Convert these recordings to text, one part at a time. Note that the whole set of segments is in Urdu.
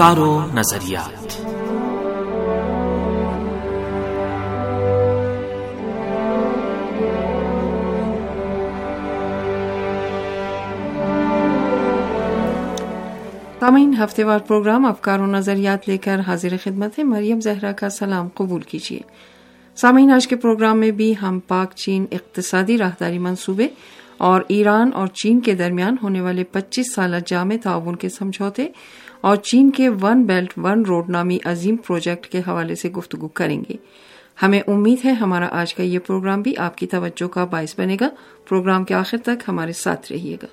افکار و نظریات۔ تامین ہفتے وار پروگرام افکار و نظریات لے کر حاضر خدمت ہے مریم زہرا کا سلام قبول کیجیے۔ سامعین، آج کے پروگرام میں بھی ہم پاک چین اقتصادی راہداری منصوبے اور ایران اور چین کے درمیان ہونے والے پچیس سالہ جامع تعاون کے سمجھوتے اور چین کے ون بیلٹ ون روڈ نامی عظیم پروجیکٹ کے حوالے سے گفتگو کریں گے۔ ہمیں امید ہے ہمارا آج کا یہ پروگرام بھی آپ کی توجہ کا باعث بنے گا۔ پروگرام کے آخر تک ہمارے ساتھ رہیے گا۔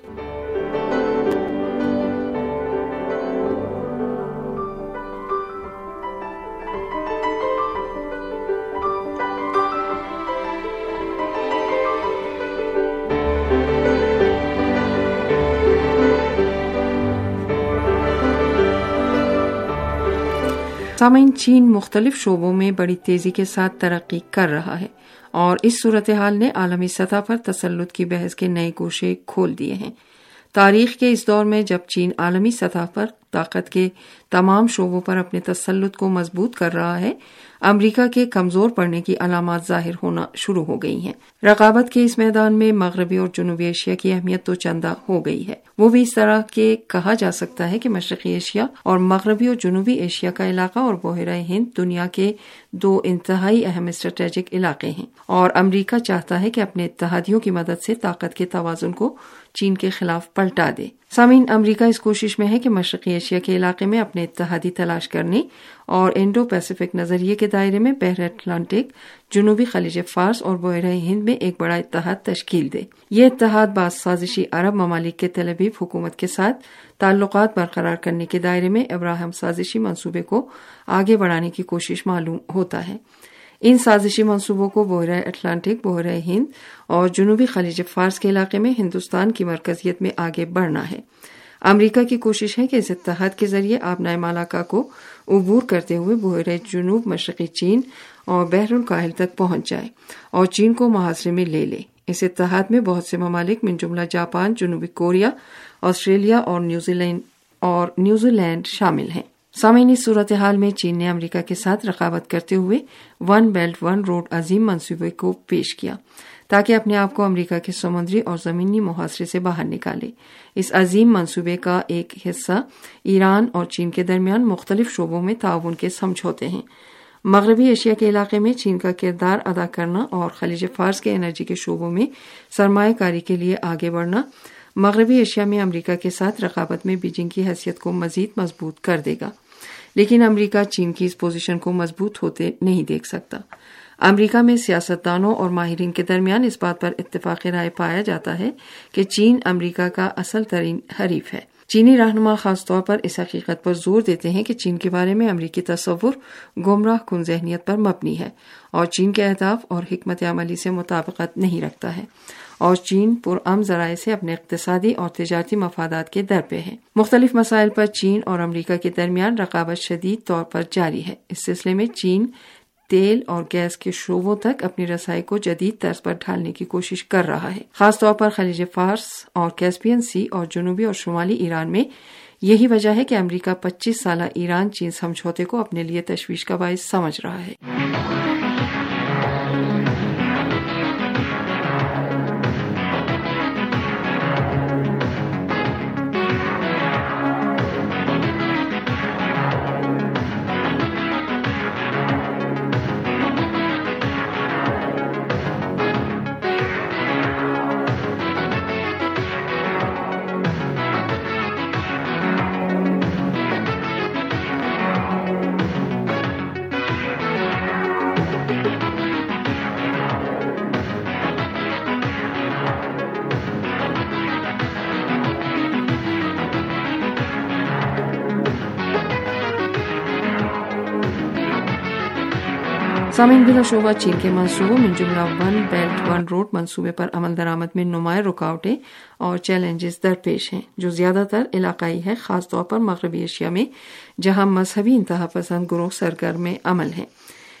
سامعین، چین مختلف شعبوں میں بڑی تیزی کے ساتھ ترقی کر رہا ہے اور اس صورتحال نے عالمی سطح پر تسلط کی بحث کے نئے گوشے کھول دیے ہیں۔ تاریخ کے اس دور میں جب چین عالمی سطح پر طاقت کے تمام شعبوں پر اپنے تسلط کو مضبوط کر رہا ہے۔ امریکہ کے کمزور پڑنے کی علامات ظاہر ہونا شروع ہو گئی ہیں۔ رقابت کے اس میدان میں مغربی اور جنوبی ایشیا کی اہمیت تو چندہ ہو گئی ہے۔ وہ بھی اس طرح کے کہا جا سکتا ہے کہ مشرقی ایشیا اور مغربی اور جنوبی ایشیا کا علاقہ اور بحیرہ ہند دنیا کے دو انتہائی اہم اسٹریٹجک علاقے ہیں۔ اور امریکہ چاہتا ہے کہ اپنے اتحادیوں کی مدد سے طاقت کے توازن کو چین کے خلاف پلٹا دے۔ سامعین، امریکہ اس کوشش میں ہے کہ مشرقی ایشیا کے علاقے میں اپنے اتحادی تلاش کرنے اور انڈو پیسفک نظریے کے دائرے میں بحر اٹلانٹک، جنوبی خلیج فارس اور بحیرہ ہند میں ایک بڑا اتحاد تشکیل دے۔ یہ اتحاد بعض سازشی عرب ممالک کے تلبیب حکومت کے ساتھ تعلقات برقرار کرنے کے دائرے میں ابراہم سازشی منصوبے کو آگے بڑھانے کی کوشش معلوم ہوتا ہے۔ ان سازشی منصوبوں کو بحیرہ اٹلانٹک، بحیرہ ہند اور جنوبی خلیج فارس کے علاقے میں ہندوستان کی مرکزیت میں آگے بڑھنا ہے۔ امریکہ کی کوشش ہے کہ اس اتحاد کے ذریعے آبنائے مالاکا کو عبور کرتے ہوئے بحیرہ جنوب، مشرقی چین اور بحر الکاہل تک پہنچ جائے اور چین کو محاصرے میں لے لے۔ اس اتحاد میں بہت سے ممالک، من جملہ جاپان، جنوبی کوریا، آسٹریلیا اور نیوزی لینڈ، اور نیوزی لینڈ شامل ہیں۔ سامعین، اس صورتحال میں چین نے امریکہ کے ساتھ رقابت کرتے ہوئے ون بیلٹ، ون روڈ عظیم منصوبے کو پیش کیا تاکہ اپنے آپ کو امریکہ کے سمندری اور زمینی محاصرے سے باہر نکالے۔ اس عظیم منصوبے کا ایک حصہ ایران اور چین کے درمیان مختلف شعبوں میں تعاون کے سمجھوتے ہیں۔ مغربی ایشیا کے علاقے میں چین کا کردار ادا کرنا اور خلیج فارس کے انرجی کے شعبوں میں سرمایہ کاری کے لیے آگے بڑھنا مغربی ایشیا میں امریکہ کے ساتھ رقابت میں بیجنگ کی حیثیت کو مزید مضبوط کر دے گا۔ لیکن امریکہ چین کی اس پوزیشن کو مضبوط ہوتے نہیں دیکھ سکتا۔ امریکہ میں سیاستدانوں اور ماہرین کے درمیان اس بات پر اتفاق رائے پایا جاتا ہے کہ چین امریکہ کا اصل ترین حریف ہے۔ چینی رہنما خاص طور پر اس حقیقت پر زور دیتے ہیں کہ چین کے بارے میں امریکی تصور گمراہ کن ذہنیت پر مبنی ہے اور چین کے اہداف اور حکمت عملی سے مطابقت نہیں رکھتا ہے۔ اور چین پرام ذرائع سے اپنے اقتصادی اور تجارتی مفادات کے در پہ ہے مختلف مسائل پر چین اور امریکہ کے درمیان رقابت شدید طور پر جاری ہے۔ اس سلسلے میں چین تیل اور گیس کے شعبوں تک اپنی رسائی کو جدید طرز پر ڈھالنے کی کوشش کر رہا ہے۔ خاص طور پر خلیج فارس اور کیسپین سی اور جنوبی اور شمالی ایران میں یہی وجہ ہے کہ امریکہ پچیس سالہ ایران چین سمجھوتے کو اپنے لیے تشویش کا باعث سمجھ رہا ہے۔ سامعین، بلا شعبہ چین کے منصوبوں میں جملہ ون، بیلٹ ون روڈ منصوبے پر عمل درآمد میں نمایاں رکاوٹیں اور چیلنجز درپیش ہیں، جو زیادہ تر علاقائی ہے خاص طور پر مغربی ایشیا میں، جہاں مذہبی انتہا پسند گروہ سرگرم عمل ہیں۔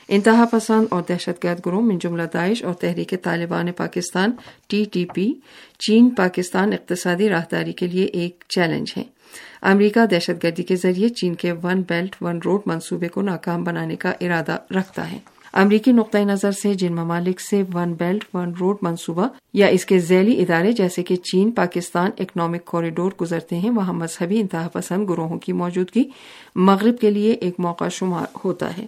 انتہا پسند اور دہشت گرد گروہ میں جملہ داعش اور Tehreek Taliban Pakistan, T T P, چین پاکستان اقتصادی راہداری کے لیے ایک چیلنج ہے امریکہ دہشت گردی کے ذریعے چین کے ون بیلٹ ون روڈ منصوبے کو ناکام بنانے کا ارادہ رکھتا ہے۔ امریکی نقطۂ نظر سے جن ممالک سے ون بیلٹ، ون روڈ منصوبہ یا اس کے ذیلی ادارے جیسے کہ چین، پاکستان اکنامک کوریڈور گزرتے ہیں، وہاں مذہبی انتہا پسند گروہوں کی موجودگی مغرب کے لیے ایک موقع شمار ہوتا ہے۔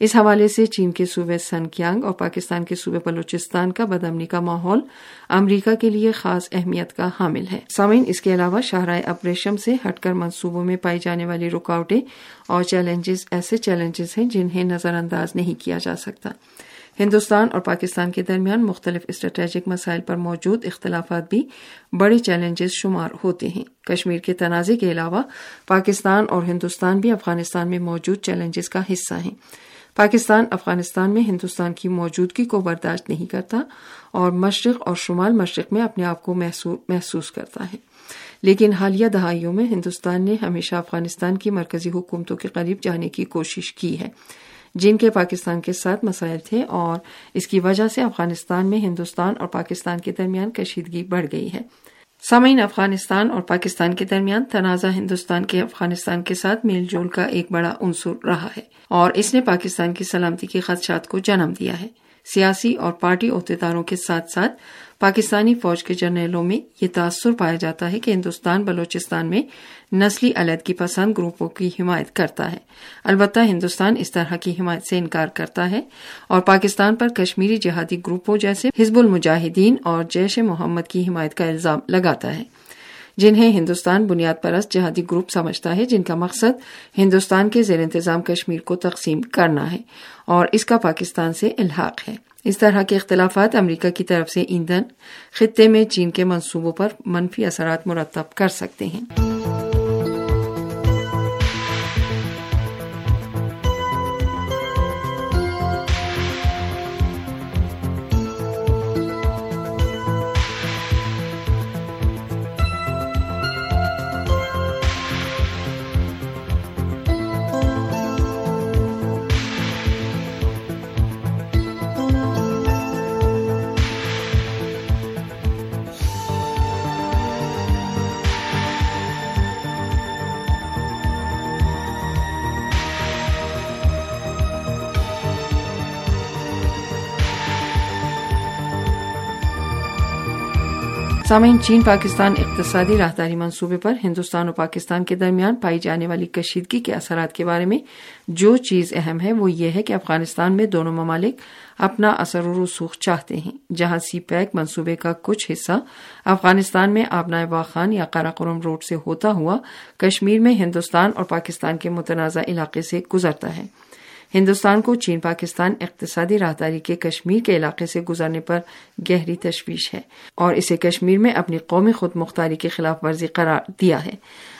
اس حوالے سے چین کے صوبے سن کیانگ اور پاکستان کے صوبے بلوچستان کا بدمنی کا ماحول امریکہ کے لیے خاص اہمیت کا حامل ہے۔ سامعین، اس کے علاوہ شاہراہ ابریشم سے ہٹ کر منصوبوں میں پائی جانے والی رکاوٹیں اور چیلنجز ایسے چیلنجز ہیں جنہیں نظر انداز نہیں کیا جا سکتا۔ ہندوستان اور پاکستان کے درمیان مختلف اسٹریٹجک مسائل پر موجود اختلافات بھی بڑے چیلنجز شمار ہوتے ہیں۔ کشمیر کے تنازع کے علاوہ پاکستان اور ہندوستان بھی افغانستان میں موجود چیلنجز کا حصہ ہیں۔ پاکستان، افغانستان میں ہندوستان کی موجودگی کو برداشت نہیں کرتا اور مشرق اور شمال مشرق میں اپنے آپ کو محسوس کرتا ہے۔ لیکن حالیہ دہائیوں میں ہندوستان نے ہمیشہ افغانستان کی مرکزی حکومتوں کے قریب جانے کی کوشش کی ہے، جن کے پاکستان کے ساتھ مسائل تھے اور اس کی وجہ سے افغانستان میں ہندوستان اور پاکستان کے درمیان کشیدگی بڑھ گئی ہے۔ سامعین، افغانستان اور پاکستان کے درمیان تنازع ہندوستان کے افغانستان کے ساتھ میل جول کا ایک بڑا عنصر رہا ہے اور اس نے پاکستان کی سلامتی کے خدشات کو جنم دیا ہے۔ سیاسی اور پارٹی عہدیداروں کے ساتھ ساتھ پاکستانی فوج کے جرنیلوں میں یہ تاثر پایا جاتا ہے کہ ہندوستان، بلوچستان میں نسلی علیحدگی پسند گروپوں کی حمایت کرتا ہے۔ البتہ ہندوستان اس طرح کی حمایت سے انکار کرتا ہے اور پاکستان پر کشمیری جہادی گروپوں جیسے حزب المجاہدین اور جیش محمد کی حمایت کا الزام لگاتا ہے۔ جنہیں ہندوستان بنیاد پرست جہادی گروپ سمجھتا ہے، جن کا مقصد ہندوستان کے زیر انتظام کشمیر کو تقسیم کرنا ہے اور اس کا پاکستان سے الحاق ہے۔ اس طرح کے اختلافات امریکہ کی طرف سے ایندھن خطے میں چین کے منصوبوں پر منفی اثرات مرتب کر سکتے ہیں۔ سامعین، چین، پاکستان اقتصادی راہداری منصوبے پر ہندوستان اور پاکستان کے درمیان پائی جانے والی کشیدگی کے اثرات کے بارے میں جو چیز اہم ہے، وہ یہ ہے کہ افغانستان میں دونوں ممالک اپنا اثر و رسوخ چاہتے ہیں، جہاں سی پیک منصوبے کا کچھ حصہ افغانستان میں آبنا واخان یا قراقرم روڈ سے ہوتا ہوا کشمیر میں ہندوستان اور پاکستان کے متنازع علاقے سے گزرتا ہے۔ ہندوستان کو چین، پاکستان، اقتصادی راہداری کے کشمیر کے علاقے سے گزرنے پر گہری تشویش ہے اور اسے کشمیر میں اپنی قومی خود مختاری کے خلاف ورزی قرار دیا ہے۔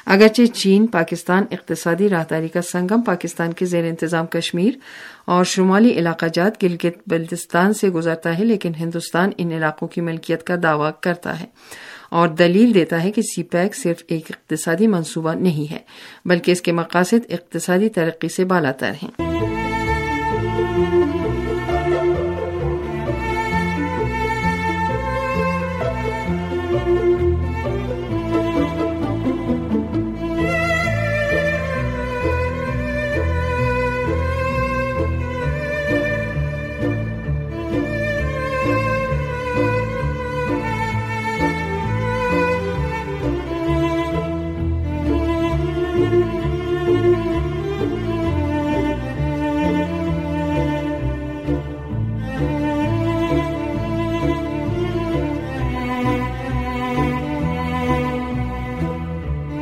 اگرچہ چین، پاکستان، اقتصادی راہداری کا سنگم پاکستان کے زیر انتظام کشمیر اور شمالی علاقہ جات گلگت بلتستان سے گزرتا ہے، لیکن ہندوستان ان علاقوں کی ملکیت کا دعوی کرتا ہے اور دلیل دیتا ہے کہ سی پیک صرف ایک اقتصادی منصوبہ نہیں ہے، بلکہ اس کے مقاصد اقتصادی ترقی سے بالاتر ہیں۔ Thank you.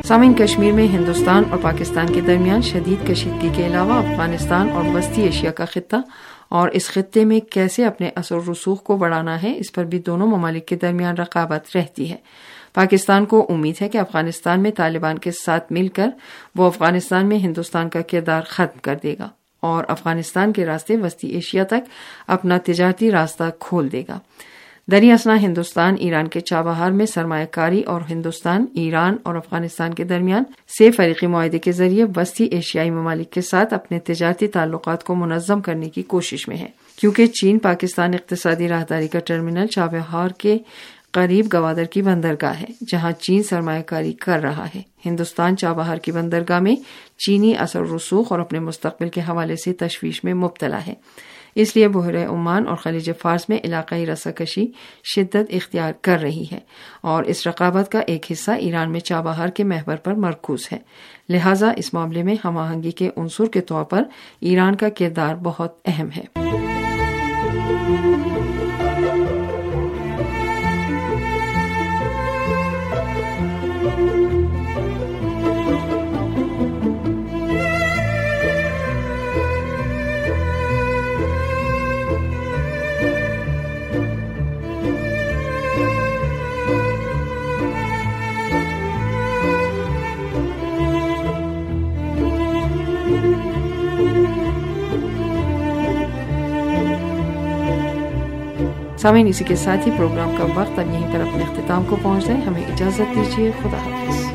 سامعین، کشمیر میں ہندوستان اور پاکستان کے درمیان شدید کشیدگی کے علاوہ افغانستان اور وسطی ایشیا کا خطہ۔ اور اس خطے میں کیسے اپنے اثر رسوخ کو بڑھانا ہے، اس پر بھی دونوں ممالک کے درمیان رقابت رہتی ہے۔ پاکستان کو امید ہے کہ افغانستان میں طالبان کے ساتھ مل کر وہ افغانستان میں ہندوستان کا کردار ختم کر دے گا اور افغانستان کے راستے وسطی ایشیا تک اپنا تجارتی راستہ کھول دے گا۔ دری اسنا ہندوستان، ایران کے چابہار میں سرمایہ کاری اور ہندوستان، ایران اور افغانستان کے درمیان سے فریقی معاہدے کے ذریعے وسطی ایشیائی ممالک کے ساتھ اپنے تجارتی تعلقات کو منظم کرنے کی کوشش میں ہے۔ کیونکہ چین، پاکستان اقتصادی راہداری کا ٹرمینل چابہار کے قریب گوادر کی بندرگاہ ہے، جہاں چین سرمایہ کاری کر رہا ہے۔ ہندوستان چابہار کی بندرگاہ میں چینی اثر رسوخ اور اپنے مستقبل کے حوالے سے تشویش میں مبتلا ہے۔ اس لیے بحر عمان اور خلیج فارس میں علاقائی رساکشی شدت اختیار کر رہی ہے اور اس رقابت کا ایک حصہ ایران میں چابہار کے محور پر مرکوز ہے۔ لہٰذا اس معاملے میں ہم آہنگی کے عنصر کے طور پر ایران کا کردار بہت اہم ہے۔ سامعین اسی کے ساتھ ہی پروگرام کا وقت اب یہیں پر اپنے اختتام کو پہنچ جائے ہمیں اجازت دیجیے خدا حافظ۔